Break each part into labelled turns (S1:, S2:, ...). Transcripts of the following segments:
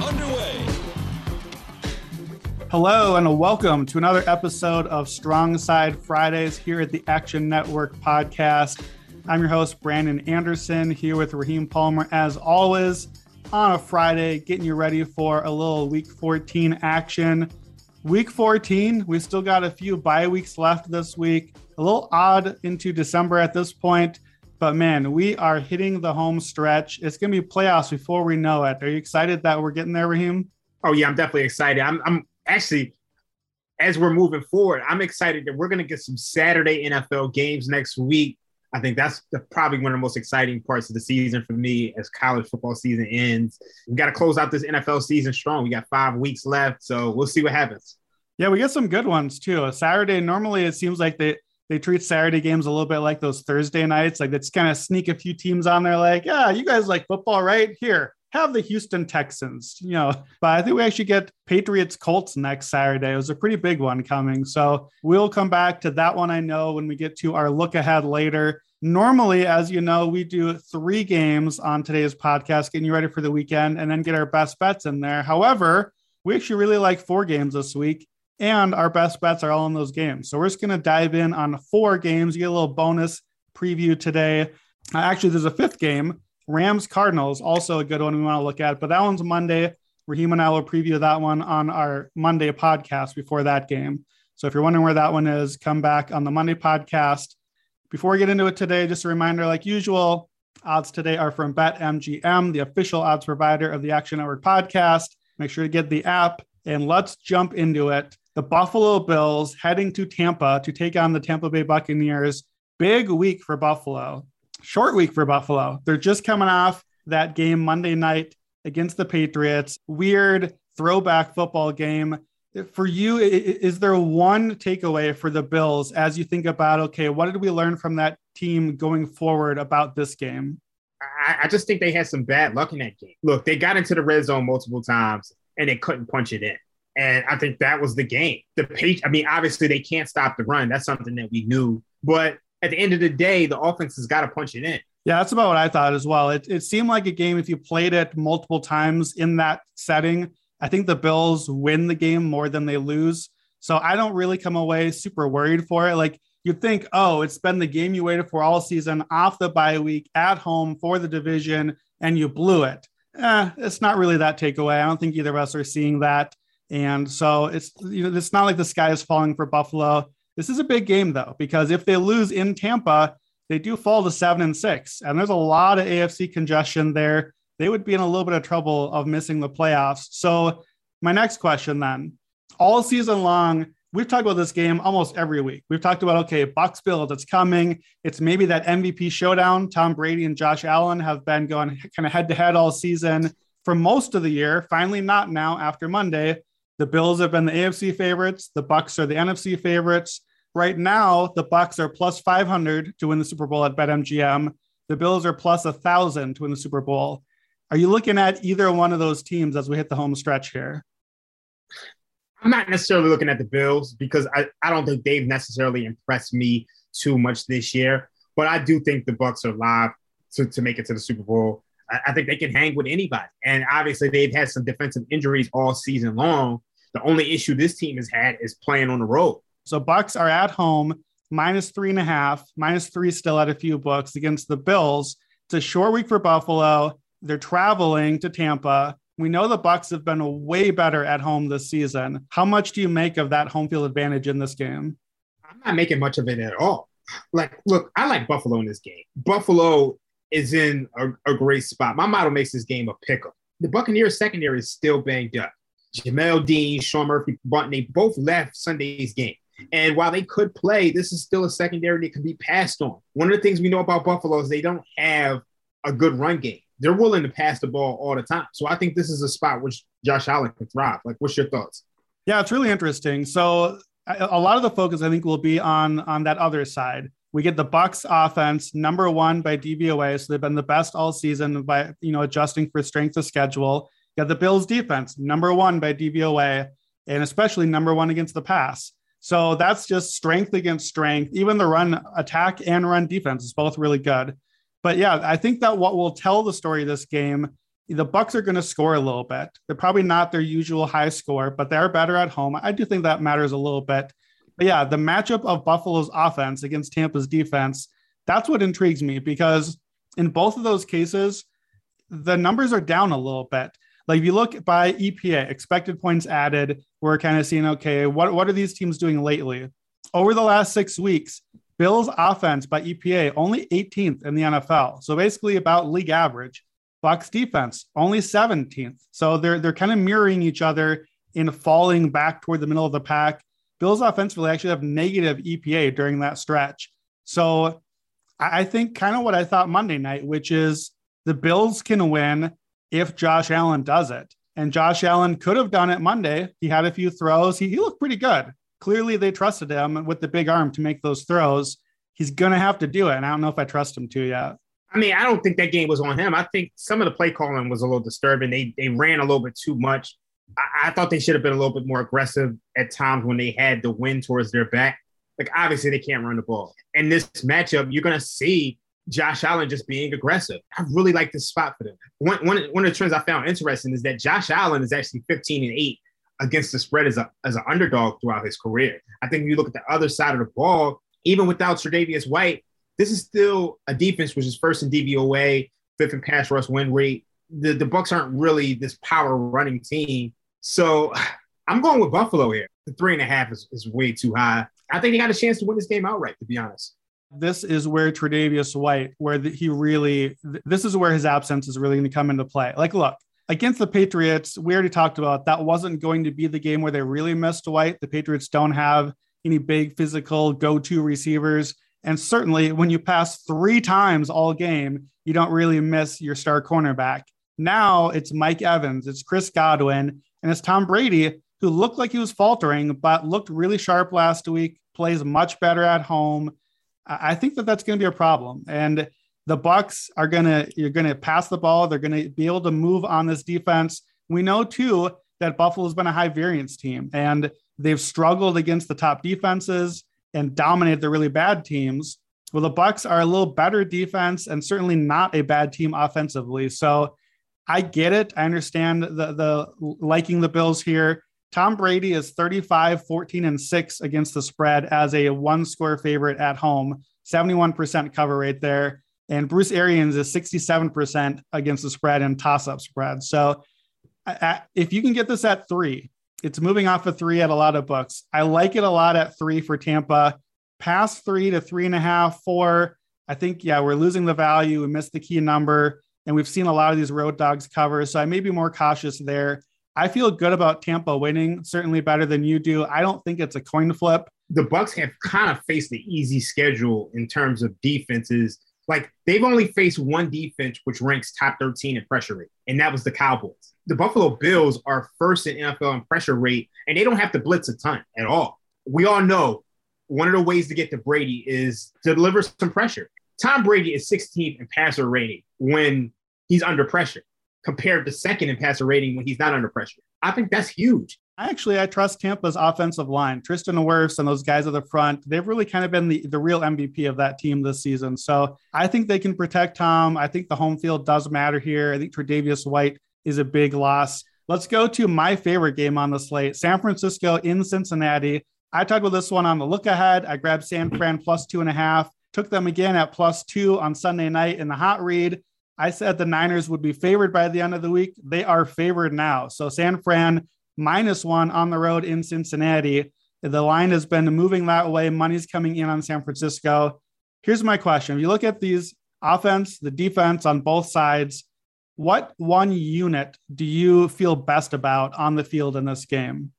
S1: Underway.
S2: Hello and welcome to another episode of Strong Side Fridays here at the Action Network podcast. I'm your host, Brandon Anderson, here with Raheem Palmer, as always, on a Friday, getting you ready for a little week 14 action. Week 14, we still got a few bye weeks left this week. A little odd into December at this point, but man, we are hitting the home stretch. It's going to be playoffs before we know it. Are you excited that we're getting there, Raheem?
S3: Oh yeah, I'm definitely excited. I'm, I'm actually, as we're moving forward, I'm excited that we're going to get some Saturday NFL games next week. I think that's the, probably one of the most exciting parts of the season for me as college football season ends. We got to close out this NFL season strong. We got five weeks left, so we'll see what happens.
S2: Yeah, we get some good ones too. A Saturday, normally it seems like they they treat Saturday games a little bit like those Thursday nights. Like it's kind of sneak a few teams on there, like, yeah, you guys like football, right? Here, have the Houston Texans, you know. But I think we actually get Patriots Colts next Saturday. It was a pretty big one coming. So we'll come back to that one, I know, when we get to our look ahead later. Normally, as you know, we do three games on today's podcast, getting you ready for the weekend and then get our best bets in there. However, we actually really like four games this week and our best bets are all in those games. So we're just going to dive in on four games. You get a little bonus preview today. Uh, actually, there's a fifth game, Rams Cardinals, also a good one we want to look at, but that one's Monday. Raheem and I will preview that one on our Monday podcast before that game. So if you're wondering where that one is, come back on the Monday podcast. Before we get into it today, just a reminder like usual, odds today are from BetMGM, the official odds provider of the Action Network podcast. Make sure to get the app and let's jump into it the Buffalo Bills heading to Tampa to take on the Tampa Bay Buccaneers. Big week for Buffalo, short week for Buffalo. They're just coming off that game Monday night against the Patriots. Weird throwback football game. For you, is there one takeaway for the Bills as you think about, okay, what did we learn from that team going forward about this game?
S3: I, just think they had some bad luck in that game. Look, they got into the red zone multiple times and they couldn't punch it in. And I think that was the game. The page, I mean, obviously they can't stop the run. That's something that we knew. But at the end of the day, the offense has got to punch it in.
S2: Yeah, that's about what I thought as well. It, it seemed like a game, if you played it multiple times in that setting, I think the Bills win the game more than they lose. So I don't really come away super worried for it. Like you'd think, oh, it's been the game you waited for all season off the bye week at home for the division and you blew it. Eh, it's not really that takeaway. I don't think either of us are seeing that. And so it's you know it's not like the sky is falling for Buffalo. This is a big game though because if they lose in Tampa, they do fall to seven and six, and there's a lot of AFC congestion there. They would be in a little bit of trouble of missing the playoffs. So my next question then, all season long, we've talked about this game almost every week. We've talked about okay, Bucks Bills that's coming. It's maybe that MVP showdown. Tom Brady and Josh Allen have been going kind of head to head all season for most of the year. Finally, not now after Monday. The Bills have been the AFC favorites. The Bucks are the NFC favorites. Right now, the Bucks are plus 500 to win the Super Bowl at BetMGM. The Bills are plus 1,000 to win the Super Bowl. Are you looking at either one of those teams as we hit the home stretch here?
S3: I'm not necessarily looking at the Bills because I, I don't think they've necessarily impressed me too much this year. But I do think the Bucks are live to, to make it to the Super Bowl. I, I think they can hang with anybody. And obviously, they've had some defensive injuries all season long. The only issue this team has had is playing on the road.
S2: So Bucks are at home, minus three and a half, minus three still at a few books against the Bills. It's a short week for Buffalo. They're traveling to Tampa. We know the Bucks have been way better at home this season. How much do you make of that home field advantage in this game?
S3: I'm not making much of it at all. Like, look, I like Buffalo in this game. Buffalo is in a, a great spot. My model makes this game a pick'em. The Buccaneers secondary is still banged up. Jamel Dean, Sean Murphy-Bunting, they both left Sunday's game. And while they could play, this is still a secondary that can be passed on. One of the things we know about Buffalo is they don't have a good run game. they're willing to pass the ball all the time. So I think this is a spot which Josh Allen can thrive. Like, what's your thoughts?
S2: Yeah, it's really interesting. So a lot of the focus I think will be on on that other side. We get the Bucks offense number one by DVOA, so they've been the best all season by you know adjusting for strength of schedule. Got the Bills defense number one by DVOA, and especially number one against the pass. So that's just strength against strength. Even the run attack and run defense is both really good. But yeah, I think that what will tell the story of this game, the Bucks are going to score a little bit. They're probably not their usual high score, but they're better at home. I do think that matters a little bit. But yeah, the matchup of Buffalo's offense against Tampa's defense, that's what intrigues me because in both of those cases, the numbers are down a little bit. Like if you look by EPA, expected points added, we're kind of seeing, okay, what, what are these teams doing lately? Over the last six weeks, Bills offense by EPA only 18th in the NFL. So basically about league average. Bucks defense only 17th. So they're they're kind of mirroring each other in falling back toward the middle of the pack. Bills offensively actually have negative EPA during that stretch. So I think kind of what I thought Monday night, which is the Bills can win if Josh Allen does it. And Josh Allen could have done it Monday. He had a few throws. He, he looked pretty good clearly they trusted him with the big arm to make those throws. He's going to have to do it. And I don't know if I trust him to yet.
S3: I mean, I don't think that game was on him. I think some of the play calling was a little disturbing. They they ran a little bit too much. I, I thought they should have been a little bit more aggressive at times when they had the wind towards their back. Like obviously they can't run the ball. In this matchup, you're gonna see Josh Allen just being aggressive. I really like this spot for them. One, one, one of the trends I found interesting is that Josh Allen is actually 15 and 8 against the spread as a as an underdog throughout his career. I think if you look at the other side of the ball, even without Tre'Davious White, this is still a defense which is first in DVOA, fifth in pass rush win rate. The the Bucks aren't really this power running team, so I'm going with Buffalo here. The three and a half is, is way too high. I think they got a chance to win this game outright, to be honest.
S2: This is where Tre'Davious White, where he really, this is where his absence is really going to come into play. Like, look, against the Patriots, we already talked about that wasn't going to be the game where they really missed White. The Patriots don't have any big physical go to receivers. And certainly when you pass three times all game, you don't really miss your star cornerback. Now it's Mike Evans, it's Chris Godwin, and it's Tom Brady, who looked like he was faltering, but looked really sharp last week, plays much better at home. I think that that's going to be a problem. And the Bucks are gonna you're gonna pass the ball. They're gonna be able to move on this defense. We know too that Buffalo's been a high variance team and they've struggled against the top defenses and dominate the really bad teams. Well, the Bucks are a little better defense and certainly not a bad team offensively. So I get it. I understand the the liking the Bills here. Tom Brady is 35, 14, and 6 against the spread as a one score favorite at home, 71% cover rate there. And Bruce Arians is 67% against the spread and toss up spread. So if you can get this at three, it's moving off of three at a lot of books. I like it a lot at three for Tampa. Past three to three and a half, four. I think, yeah, we're losing the value. We missed the key number. And we've seen a lot of these road dogs cover. So I may be more cautious there. I feel good about Tampa winning, certainly better than you do. I don't think it's a coin flip.
S3: The Bucks have kind of faced the easy schedule in terms of defenses like they've only faced one defense which ranks top 13 in pressure rate, and that was the Cowboys. The Buffalo Bills are first in NFL in pressure rate, and they don't have to blitz a ton at all. We all know one of the ways to get to Brady is to deliver some pressure. Tom Brady is 16th in passer rating when he's under pressure, compared to second in passer rating when he's not under pressure. I think that's huge.
S2: Actually, I trust Tampa's offensive line. Tristan Wirfs and those guys at the front, they've really kind of been the, the real MVP of that team this season. So I think they can protect Tom. I think the home field does matter here. I think Tre'Davious White is a big loss. Let's go to my favorite game on the slate San Francisco in Cincinnati. I talked about this one on the look ahead. I grabbed San Fran plus two and a half, took them again at plus two on Sunday night in the hot read. I said the Niners would be favored by the end of the week. They are favored now. So San Fran minus one on the road in Cincinnati. The line has been moving that way. Money's coming in on San Francisco. Here's my question. If you look at these offense, the defense on both sides, what one unit do you feel best about on the field in this game?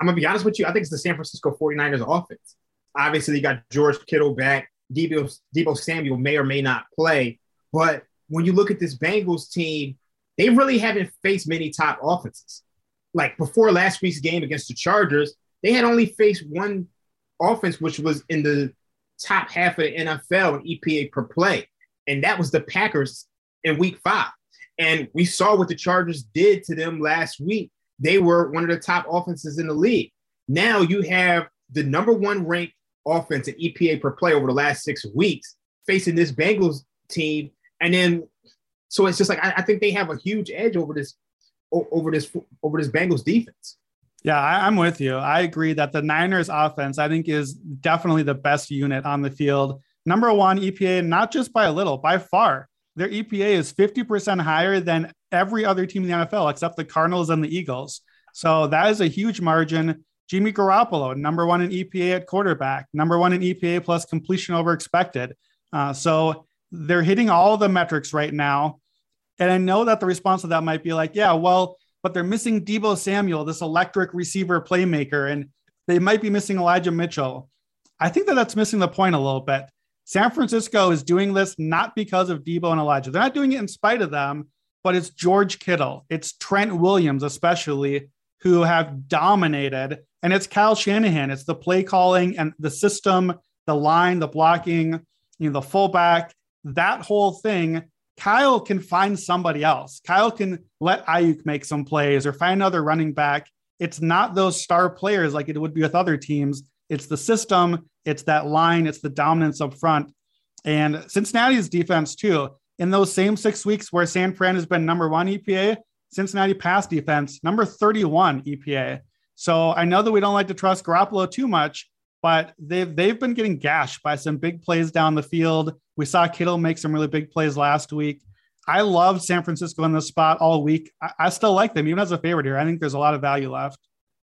S3: I'm going to be honest with you. I think it's the San Francisco 49ers offense. Obviously, you got George Kittle back. Deebo, Deebo Samuel may or may not play, but when you look at this Bengals team, they really haven't faced many top offenses. Like before last week's game against the Chargers, they had only faced one offense, which was in the top half of the NFL in EPA per play. And that was the Packers in week five. And we saw what the Chargers did to them last week. They were one of the top offenses in the league. Now you have the number one ranked offense in EPA per play over the last six weeks facing this Bengals team. And then, so it's just like, I, I think they have a huge edge over this, over this, over this Bengals defense.
S2: Yeah, I, am with you. I agree that the Niners offense, I think, is definitely the best unit on the field. Number one EPA, not just by a little, by far. Their EPA is 50% higher than every other team in the NFL except the Cardinals and the Eagles. So that is a huge margin. Jimmy Garoppolo, number one in EPA at quarterback, number one in EPA plus completion over expected. Uh, so they're hitting all the metrics right now. And I know that the response to that might be like, yeah, well, but they're missing Deebo Samuel, this electric receiver playmaker, and they might be missing Elijah Mitchell. I think that that's missing the point a little bit. San Francisco is doing this not because of Deebo and Elijah. They're not doing it in spite of them, but it's George Kittle, it's Trent Williams, especially, who have dominated. And it's Kyle Shanahan. It's the play calling and the system, the line, the blocking, you know, the fullback, that whole thing Kyle can find somebody else. Kyle can let Aiyuk make some plays or find another running back. It's not those star players like it would be with other teams. It's the system, it's that line, it's the dominance up front. And Cincinnati's defense, too, in those same six weeks where San Fran has been number one EPA, Cincinnati pass defense, number 31 EPA. So I know that we don't like to trust Garoppolo too much, but they've they've been getting gashed by some big plays down the field. We saw Kittle make some really big plays last week. I loved San Francisco in this spot all week. I, I still like them, even as a favorite here. I think there's a lot of value left.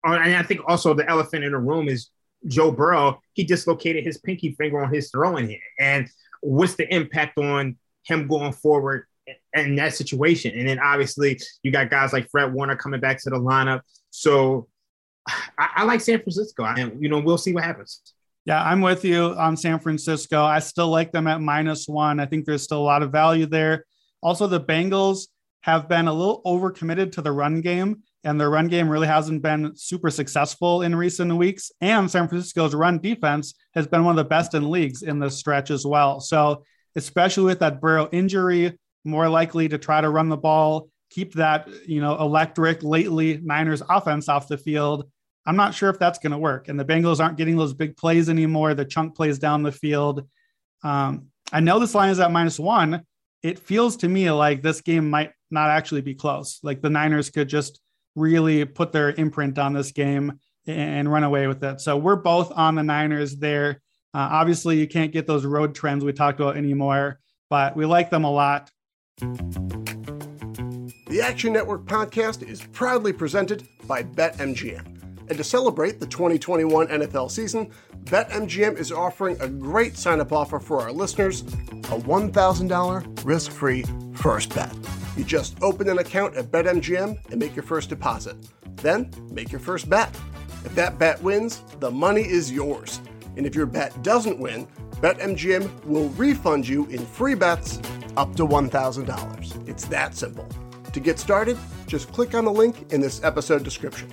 S3: Oh, and I think also the elephant in the room is Joe Burrow. He dislocated his pinky finger on his throwing hand. And what's the impact on him going forward in that situation? And then obviously you got guys like Fred Warner coming back to the lineup. So I, I like San Francisco, and you know we'll see what happens.
S2: Yeah, I'm with you on San Francisco. I still like them at minus one. I think there's still a lot of value there. Also, the Bengals have been a little overcommitted to the run game, and their run game really hasn't been super successful in recent weeks. And San Francisco's run defense has been one of the best in leagues in this stretch as well. So, especially with that Burrow injury, more likely to try to run the ball, keep that you know electric lately Niners offense off the field. I'm not sure if that's going to work. And the Bengals aren't getting those big plays anymore, the chunk plays down the field. Um, I know this line is at minus one. It feels to me like this game might not actually be close. Like the Niners could just really put their imprint on this game and run away with it. So we're both on the Niners there. Uh, obviously, you can't get those road trends we talked about anymore, but we like them a lot.
S4: The Action Network podcast is proudly presented by BetMGM. And to celebrate the 2021 NFL season, BetMGM is offering a great sign up offer for our listeners a $1,000 risk free first bet. You just open an account at BetMGM and make your first deposit. Then make your first bet. If that bet wins, the money is yours. And if your bet doesn't win, BetMGM will refund you in free bets up to $1,000. It's that simple. To get started, just click on the link in this episode description.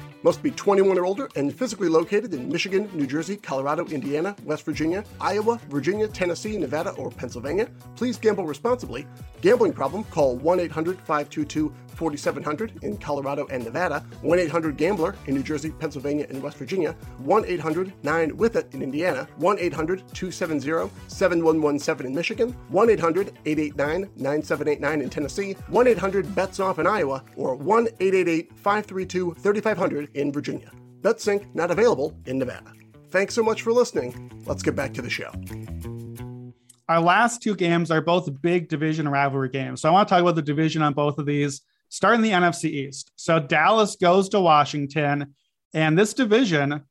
S4: Must be 21 or older and physically located in Michigan, New Jersey, Colorado, Indiana, West Virginia, Iowa, Virginia, Tennessee, Nevada, or Pennsylvania. Please gamble responsibly. Gambling problem? Call 1 800 522 4700 in Colorado and Nevada, 1 800 Gambler in New Jersey, Pennsylvania, and West Virginia, 1 800 9 with it in Indiana, 1 800 270 7117 in Michigan, 1 800 889 9789 in Tennessee, 1 800 bets off in Iowa, or 1 888 532 3500 in Virginia. BetSync not available in Nevada. Thanks so much for listening. Let's get back to the show.
S2: Our last two games are both big division rivalry games. So I want to talk about the division on both of these. Starting the NFC East. So Dallas goes to Washington, and this division,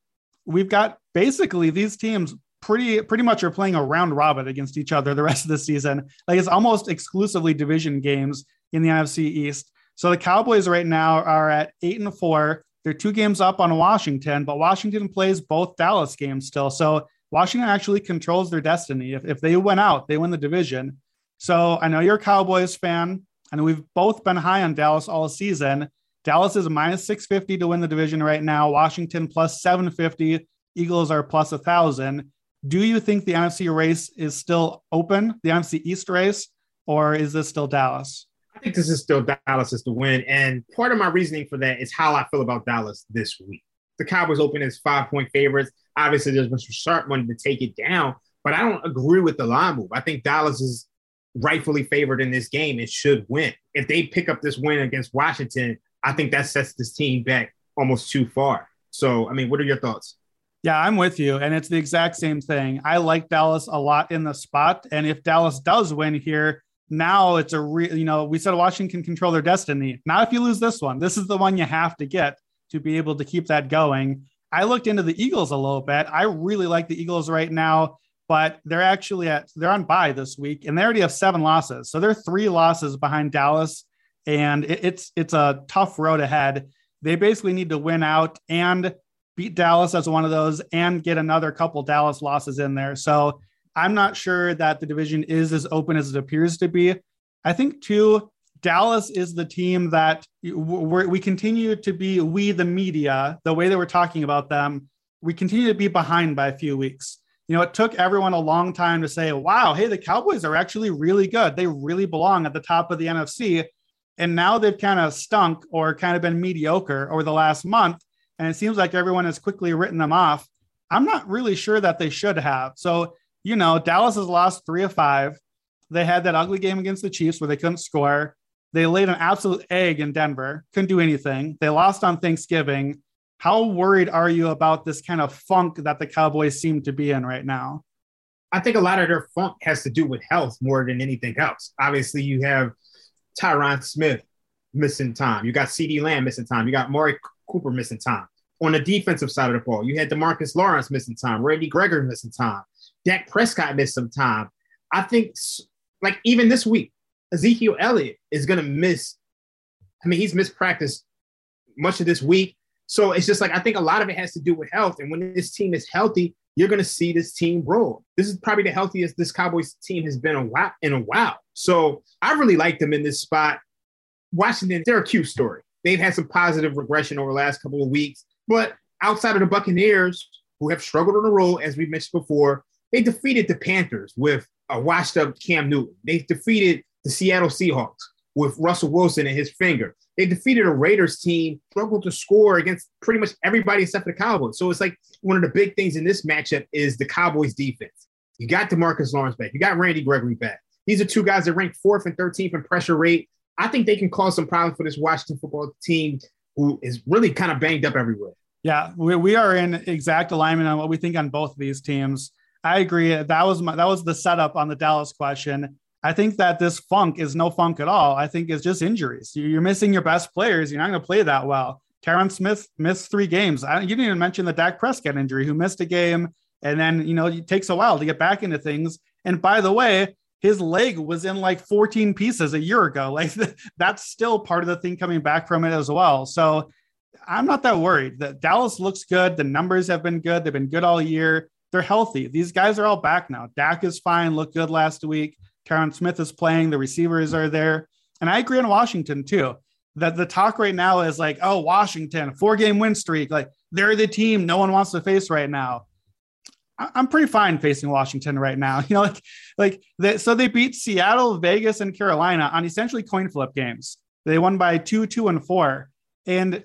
S2: we've got basically these teams pretty pretty much are playing a round robin against each other the rest of the season. Like it's almost exclusively division games in the NFC East. So the Cowboys right now are at eight and four. They're two games up on Washington, but Washington plays both Dallas games still. So Washington actually controls their destiny. If, if they win out, they win the division. So I know you're a Cowboys fan, and we've both been high on Dallas all season. Dallas is minus 650 to win the division right now. Washington plus 750. Eagles are plus a thousand. Do you think the NFC race is still open, the NFC East race, or is this still Dallas?
S3: I think this is still Dallas is to win. And part of my reasoning for that is how I feel about Dallas this week. The Cowboys open as five point favorites. Obviously, there's some Sharp money to take it down, but I don't agree with the line move. I think Dallas is rightfully favored in this game and should win. If they pick up this win against Washington, I think that sets this team back almost too far. So, I mean, what are your thoughts?
S2: Yeah, I'm with you. And it's the exact same thing. I like Dallas a lot in the spot. And if Dallas does win here, now it's a real, you know, we said Washington control their destiny. Now, if you lose this one, this is the one you have to get to be able to keep that going. I looked into the Eagles a little bit. I really like the Eagles right now, but they're actually at, they're on bye this week and they already have seven losses. So they're three losses behind Dallas. And it, it's, it's a tough road ahead. They basically need to win out and beat Dallas as one of those and get another couple Dallas losses in there. So I'm not sure that the division is as open as it appears to be. I think, too, Dallas is the team that we continue to be, we, the media, the way that we're talking about them, we continue to be behind by a few weeks. You know, it took everyone a long time to say, wow, hey, the Cowboys are actually really good. They really belong at the top of the NFC. And now they've kind of stunk or kind of been mediocre over the last month and it seems like everyone has quickly written them off. I'm not really sure that they should have. So, you know, Dallas has lost three of five. They had that ugly game against the Chiefs where they couldn't score. They laid an absolute egg in Denver, couldn't do anything. They lost on Thanksgiving. How worried are you about this kind of funk that the Cowboys seem to be in right now?
S3: I think a lot of their funk has to do with health more than anything else. Obviously, you have Tyron Smith missing time. You got CeeDee Lamb missing time. You got Amari Cooper missing time on the defensive side of the ball. You had Demarcus Lawrence missing time, Randy Gregory missing time, Dak Prescott missed some time. I think, like even this week, Ezekiel Elliott is going to miss. I mean, he's missed practice much of this week. So it's just like I think a lot of it has to do with health. And when this team is healthy, you're going to see this team roll. This is probably the healthiest this Cowboys team has been a while, in a while. So I really like them in this spot. Washington, they're a cute story. They've had some positive regression over the last couple of weeks. But outside of the Buccaneers, who have struggled on the road, as we mentioned before, they defeated the Panthers with a washed up Cam Newton. They defeated the Seattle Seahawks with Russell Wilson and his finger. They defeated a Raiders team, struggled to score against pretty much everybody except the Cowboys. So it's like one of the big things in this matchup is the Cowboys defense. You got Demarcus Lawrence back. You got Randy Gregory back. These are two guys that rank fourth and 13th in pressure rate. I think they can cause some problems for this Washington football team who is really kind of banged up everywhere.
S2: Yeah, we, we are in exact alignment on what we think on both of these teams. I agree. That was my, that was the setup on the Dallas question. I think that this funk is no funk at all. I think it's just injuries. You're missing your best players. You're not going to play that well. Tyron Smith missed three games. I, you didn't even mention the Dak Prescott injury, who missed a game, and then you know it takes a while to get back into things. And by the way, his leg was in like 14 pieces a year ago. Like that's still part of the thing coming back from it as well. So I'm not that worried. That Dallas looks good. The numbers have been good. They've been good all year. They're healthy. These guys are all back now. Dak is fine. Looked good last week. Tyron Smith is playing. The receivers are there. And I agree on Washington too. That the talk right now is like, oh, Washington, four game win streak. Like they're the team no one wants to face right now. I'm pretty fine facing Washington right now. You know, like, like they, so they beat Seattle, Vegas, and Carolina on essentially coin flip games. They won by two, two, and four. And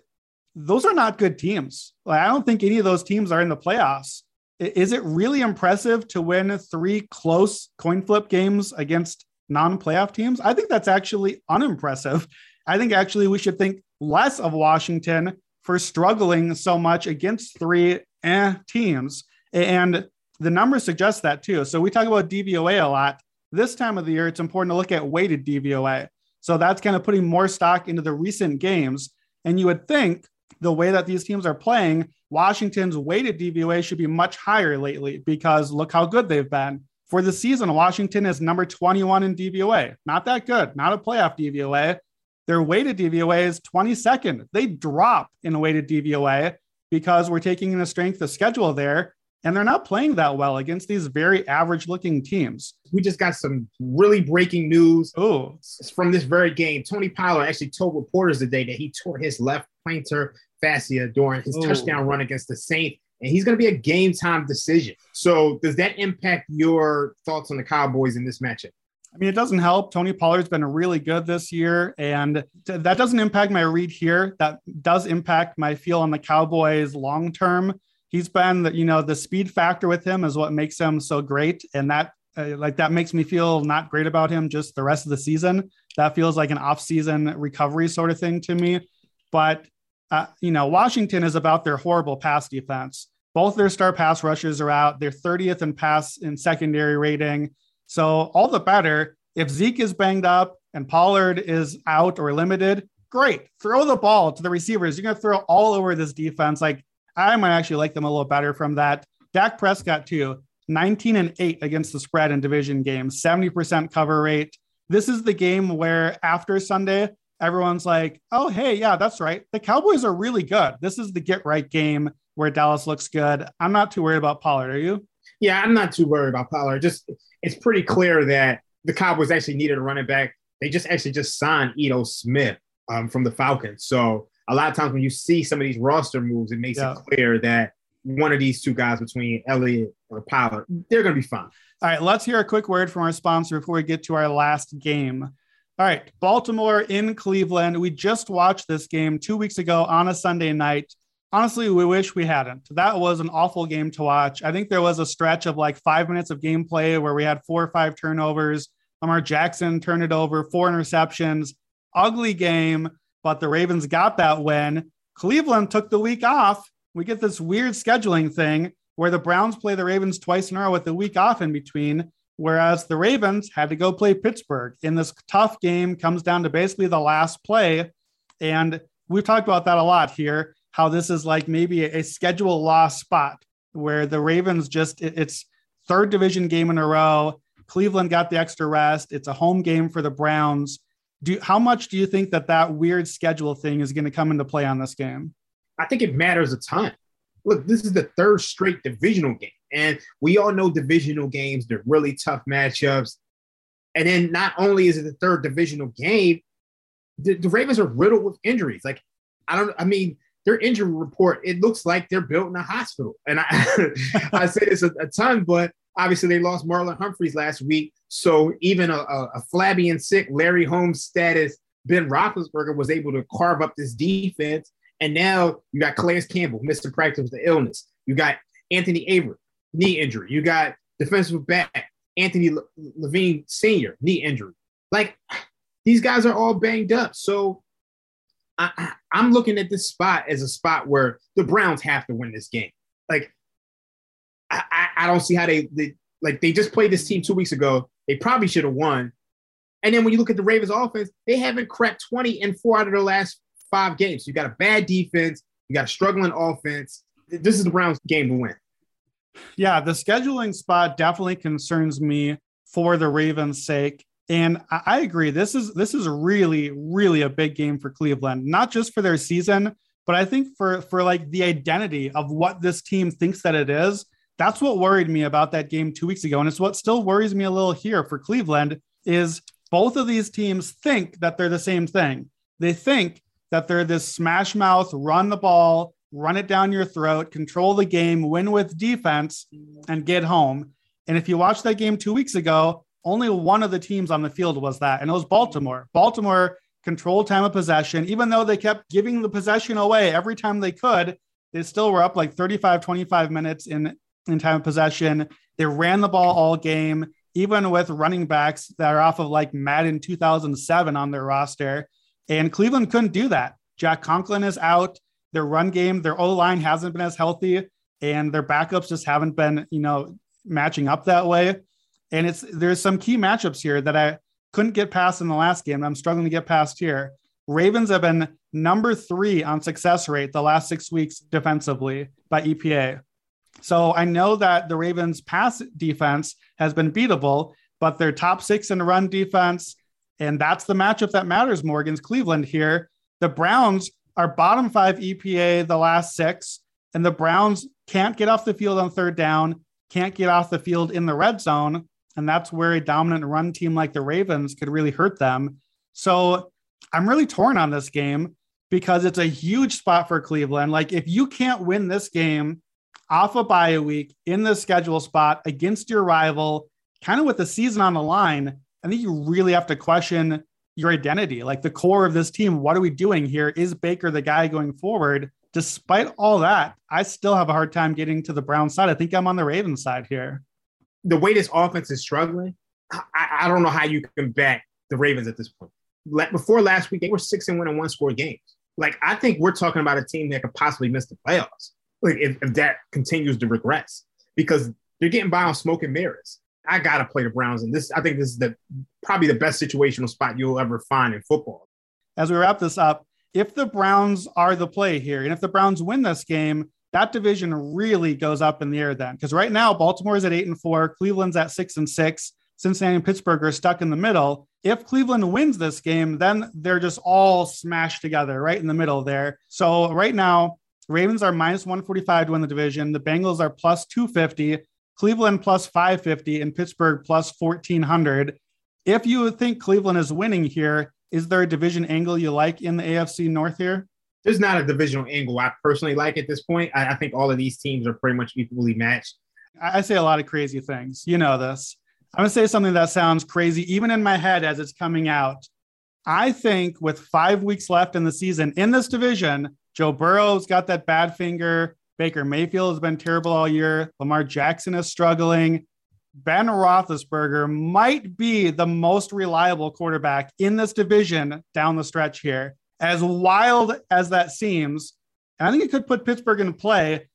S2: those are not good teams. Like, I don't think any of those teams are in the playoffs. Is it really impressive to win three close coin flip games against non playoff teams? I think that's actually unimpressive. I think actually we should think less of Washington for struggling so much against three eh, teams. And the numbers suggest that too. So we talk about DVOA a lot. This time of the year, it's important to look at weighted DVOA. So that's kind of putting more stock into the recent games. And you would think the way that these teams are playing, Washington's weighted DVOA should be much higher lately because look how good they've been. For the season, Washington is number 21 in DVOA. Not that good, not a playoff DVOA. Their weighted DVOA is 22nd. They drop in a weighted DVOA because we're taking in the strength of schedule there, and they're not playing that well against these very average looking teams.
S3: We just got some really breaking news
S2: oh.
S3: from this very game. Tony Pollard actually told reporters today that he tore his left plantar fascia during his Ooh. touchdown run against the Saints and he's going to be a game time decision. So, does that impact your thoughts on the Cowboys in this matchup?
S2: I mean, it doesn't help. Tony Pollard's been really good this year, and that doesn't impact my read here. That does impact my feel on the Cowboys long term. He's been, the, you know, the speed factor with him is what makes him so great, and that uh, like that makes me feel not great about him just the rest of the season. That feels like an off-season recovery sort of thing to me. But uh, you know, Washington is about their horrible pass defense. Both their star pass rushes are out. They're 30th in pass in secondary rating. So all the better. If Zeke is banged up and Pollard is out or limited, great. Throw the ball to the receivers. You're going to throw all over this defense. Like I might actually like them a little better from that. Dak Prescott too, 19 and 8 against the spread in division games, 70% cover rate. This is the game where after Sunday, everyone's like, oh, hey, yeah, that's right. The Cowboys are really good. This is the get right game where Dallas looks good. I'm not too worried about Pollard. Are you?
S3: Yeah, I'm not too worried about Pollard. Just it's pretty clear that the Cowboys actually needed a running back. They just actually just signed Ito Smith um, from the Falcons. So a lot of times when you see some of these roster moves, it makes yeah. it clear that one of these two guys between Elliott or Pollard, they're going to be fine.
S2: All right, let's hear a quick word from our sponsor before we get to our last game. All right, Baltimore in Cleveland. We just watched this game two weeks ago on a Sunday night. Honestly, we wish we hadn't. That was an awful game to watch. I think there was a stretch of like five minutes of gameplay where we had four or five turnovers. Lamar Jackson turned it over, four interceptions. Ugly game, but the Ravens got that win. Cleveland took the week off. We get this weird scheduling thing where the Browns play the Ravens twice in a row with the week off in between whereas the Ravens had to go play Pittsburgh in this tough game, comes down to basically the last play. And we've talked about that a lot here, how this is like maybe a schedule loss spot where the Ravens just, it's third division game in a row. Cleveland got the extra rest. It's a home game for the Browns. Do how much do you think that that weird schedule thing is going to come into play on this game?
S3: I think it matters a ton. Look, this is the third straight divisional game. And we all know divisional games, they're really tough matchups. And then not only is it the third divisional game, the, the Ravens are riddled with injuries. Like, I don't, I mean, their injury report, it looks like they're built in a hospital. And I, I say this a, a, ton, but obviously they lost Marlon Humphreys last week. So even a, a, a flabby and sick Larry Holmes status, Ben Roethlisberger was able to carve up this defense. And now you got Calais Campbell missing practice with the illness. You got Anthony Averett knee injury. You got defensive back Anthony Levine Sr. knee injury. Like these guys are all banged up. So I, am looking at this spot as a spot where the Browns have to win this game. Like I, I, I don't see how they, they like they just played this team two weeks ago. They probably should have won. And then when you look at the Ravens offense, they haven't cracked 20 and four out of their last five games. You got a bad defense, you got a struggling offense. This is the Browns game to win.
S2: Yeah, the scheduling spot definitely concerns me for the Ravens' sake. And I agree. This is this is really, really a big game for Cleveland, not just for their season, but I think for for like the identity of what this team thinks that it is. That's what worried me about that game two weeks ago. And it's what still worries me a little here for Cleveland is both of these teams think that they're the same thing. They think that they're this smash mouth, run the ball, run it down your throat, control the game, win with defense, and get home. And if you watched that game two weeks ago, only one of the teams on the field was that, and it was Baltimore. Baltimore controlled time of possession, even though they kept giving the possession away every time they could. They still were up like 35, 25 minutes in, in time of possession. They ran the ball all game, even with running backs that are off of like Madden 2007 on their roster. And Cleveland couldn't do that. Jack Conklin is out their run game, their O line hasn't been as healthy, and their backups just haven't been, you know, matching up that way. And it's there's some key matchups here that I couldn't get past in the last game. I'm struggling to get past here. Ravens have been number three on success rate the last six weeks defensively by EPA. So I know that the Ravens' pass defense has been beatable, but they're top six in run defense. And that's the matchup that matters Morgan's Cleveland here. The Browns are bottom five EPA the last six, and the Browns can't get off the field on third down, can't get off the field in the red zone. And that's where a dominant run team like the Ravens could really hurt them. So I'm really torn on this game because it's a huge spot for Cleveland. Like, if you can't win this game off a bye week in the schedule spot against your rival, kind of with the season on the line, I think you really have to question your identity, like the core of this team. What are we doing here? Is Baker the guy going forward? Despite all that, I still have a hard time getting to the Brown side. I think I'm on the Ravens side here.
S3: The way this offense is struggling, I, I don't know how you can bet the Ravens at this point. Before last week, they were six and one and one score games. Like I think we're talking about a team that could possibly miss the playoffs like if, if that continues to regress because they're getting by on smoke and mirrors. I gotta play the Browns, and this I think this is the probably the best situational spot you'll ever find in football.
S2: As we wrap this up, if the Browns are the play here, and if the Browns win this game, that division really goes up in the air then. Because right now, Baltimore is at eight and four, Cleveland's at six and six, Cincinnati and Pittsburgh are stuck in the middle. If Cleveland wins this game, then they're just all smashed together right in the middle there. So right now, Ravens are minus 145 to win the division. The Bengals are plus 250, Cleveland plus 550, and Pittsburgh plus 1400. If you think Cleveland is winning here, is there a division angle you like in the AFC North here?
S3: There's not a divisional angle I personally like at this point. I, I think all of these teams are pretty much equally matched.
S2: I say a lot of crazy things. You know this. I'm going to say something that sounds crazy, even in my head as it's coming out. I think with five weeks left in the season in this division, Joe Burrow's got that bad finger. Baker Mayfield has been terrible all year. Lamar Jackson is struggling. Ben Roethlisberger might be the most reliable quarterback in this division down the stretch here. As wild as that seems, and I think it could put Pittsburgh in play.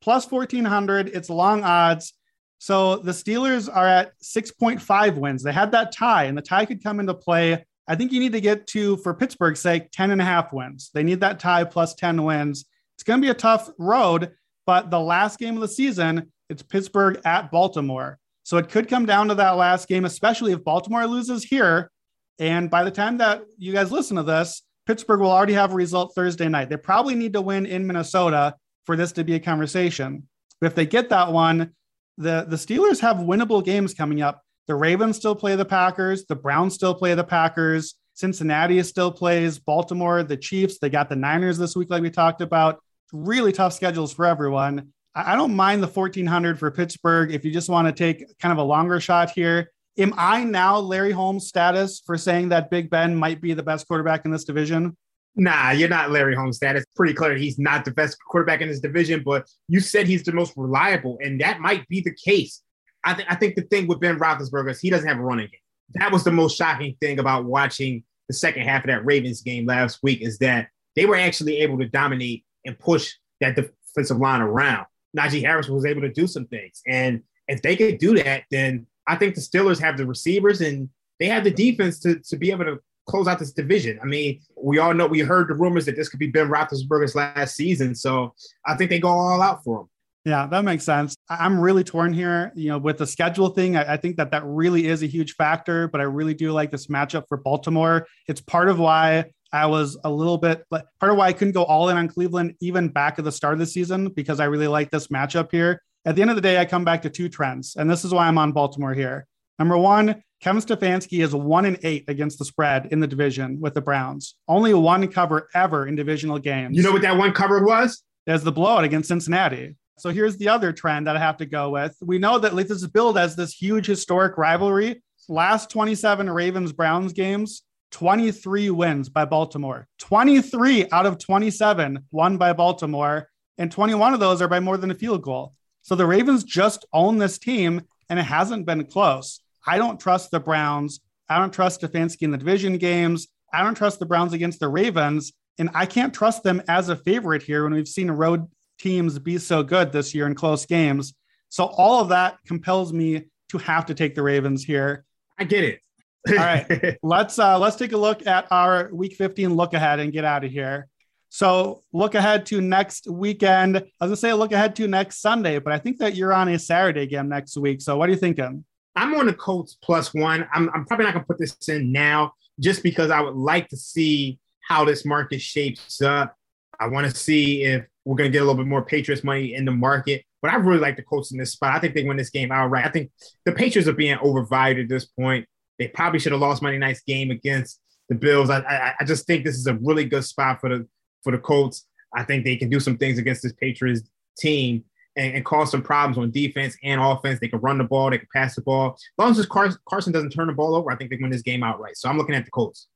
S2: Plus 1400, it's long odds. So the Steelers are at 6.5 wins. They had that tie, and the tie could come into play I think you need to get to, for Pittsburgh's sake, 10 and a half wins. They need that tie plus 10 wins. It's going to be a tough road, but the last game of the season, it's Pittsburgh at Baltimore. So it could come down to that last game, especially if Baltimore loses here. And by the time that you guys listen to this, Pittsburgh will already have a result Thursday night. They probably need to win in Minnesota for this to be a conversation. But if they get that one, the, the Steelers have winnable games coming up. The Ravens still play the Packers. The Browns still play the Packers. Cincinnati still plays Baltimore, the Chiefs. They got the Niners this week, like we talked about. Really tough schedules for everyone. I don't mind the 1400 for Pittsburgh if you just want to take kind of a longer shot here. Am I now Larry Holmes status for saying that Big Ben might be the best quarterback in this division?
S3: Nah, you're not Larry Holmes status. Pretty clear he's not the best quarterback in this division, but you said he's the most reliable, and that might be the case. I think I think the thing with Ben Roethlisberger is he doesn't have a running game. That was the most shocking thing about watching the second half of that Ravens game last week is that they were actually able to dominate and push that defensive line around. Najee Harris was able to do some things, and if they could do that, then I think the Steelers have the receivers and they have the defense to to be able to close out this division. I mean, we all know we heard the rumors that this could be Ben Roethlisberger's last season, so I think they go all out for him.
S2: Yeah, that makes sense. I'm really torn here. You know, with the schedule thing, I, I, think that that really is a huge factor, but I really do like this matchup for Baltimore. It's part of why I was a little bit, part of why I couldn't go all in on Cleveland even back at the start of the season because I really like this matchup here. At the end of the day, I come back to two trends, and this is why I'm on Baltimore here. Number one, Kevin Stefanski is one and eight against the spread in the division with the Browns. Only one cover ever in divisional games.
S3: You know what that one cover was?
S2: There's the blowout against Cincinnati. So here's the other trend that I have to go with. We know that this is billed as this huge historic rivalry. Last 27 Ravens Browns games, 23 wins by Baltimore. 23 out of 27 won by Baltimore, and 21 of those are by more than a field goal. So the Ravens just own this team, and it hasn't been close. I don't trust the Browns. I don't trust Stefanski in the division games. I don't trust the Browns against the Ravens. And I can't trust them as a favorite here when we've seen road teams be so good this year in close games. So all of that compels me to have to take the Ravens here.
S3: I get it.
S2: All right, let's uh, let's take a look at our Week 15 look ahead and get out of here. So look ahead to next weekend. I was gonna say look ahead to next Sunday, but I think that you're on a Saturday game next week. So what are you thinking?
S3: I'm on the Colts plus one. I'm, I'm probably not gonna put this in now just because I would like to see how this market shapes up. I want to see if we're going to get a little bit more Patriots money in the market. But I really like the Colts in this spot. I think they win this game outright. I think the Patriots are being overvalued at this point. They probably should have lost Monday night's game against the Bills. I, I, I just think this is a really good spot for the for the Colts. I think they can do some things against this Patriots team and, and cause some problems on defense and offense. They can run the ball, they can pass the ball. As long as Carson, Carson doesn't turn the ball over, I think they win this game outright. So I'm looking at the Colts.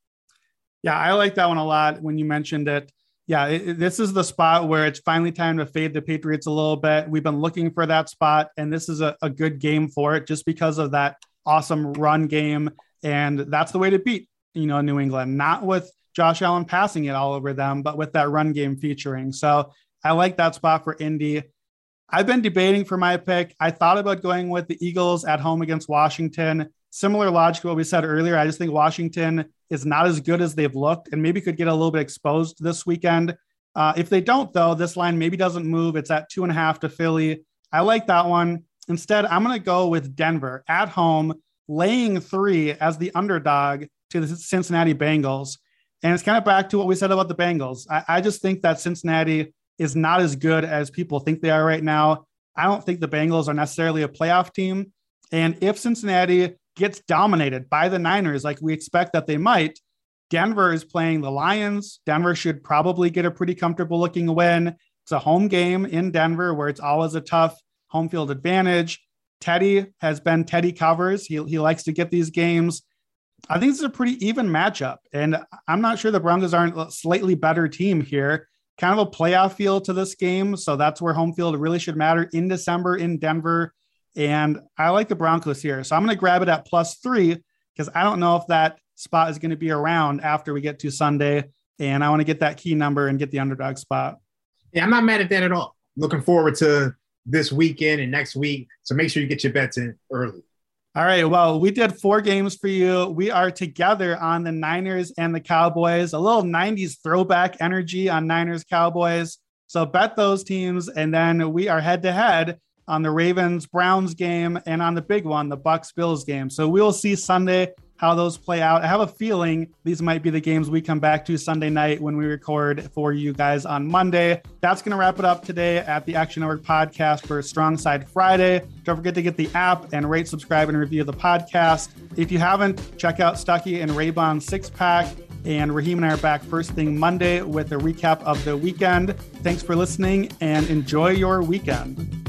S2: Yeah, I like that one a lot when you mentioned it. Yeah, it, this is the spot where it's finally time to fade the Patriots a little bit. We've been looking for that spot, and this is a, a good game for it just because of that awesome run game. And that's the way to beat, you know, New England, not with Josh Allen passing it all over them, but with that run game featuring. So I like that spot for Indy. I've been debating for my pick. I thought about going with the Eagles at home against Washington. Similar logic to what we said earlier. I just think Washington is not as good as they've looked and maybe could get a little bit exposed this weekend. Uh, if they don't, though, this line maybe doesn't move. It's at two and a half to Philly. I like that one. Instead, I'm going to go with Denver at home, laying three as the underdog to the Cincinnati Bengals. And it's kind of back to what we said about the Bengals. I, I just think that Cincinnati is not as good as people think they are right now. I don't think the Bengals are necessarily a playoff team. And if Cincinnati gets dominated by the Niners, like we expect that they might, Denver is playing the Lions. Denver should probably get a pretty comfortable looking win. It's a home game in Denver where it's always a tough home field advantage. Teddy has been Teddy covers. He, he likes to get these games. I think this is a pretty even matchup. And I'm not sure the Broncos aren't a slightly better team here kind of a playoff feel to this game. So that's where home field really should matter in December in Denver. And I like the Broncos here. So I'm going to grab it at plus three because I don't know if that spot is going to be around after we get to Sunday. And I want to get that key number and get the underdog spot.
S3: Yeah, I'm not mad at that at all. Looking forward to this weekend and next week. So make sure you get your bets in early.
S2: All right. Well, we did four games for you. We are together on the Niners and the Cowboys, a little 90s throwback energy on Niners Cowboys. So bet those teams. And then we are head to head on the Ravens Browns game and on the big one, the Bucks Bills game. So we will see Sunday how those play out. I have a feeling these might be the games we come back to Sunday night when we record for you guys on Monday. That's going to wrap it up today at the Action Network podcast for Strong Side Friday. Don't forget to get the app and rate, subscribe, and review the podcast. If you haven't, check out Stuckey and Raybon six pack. And Raheem and I are back first thing Monday with a recap of the weekend. Thanks for listening and enjoy your weekend.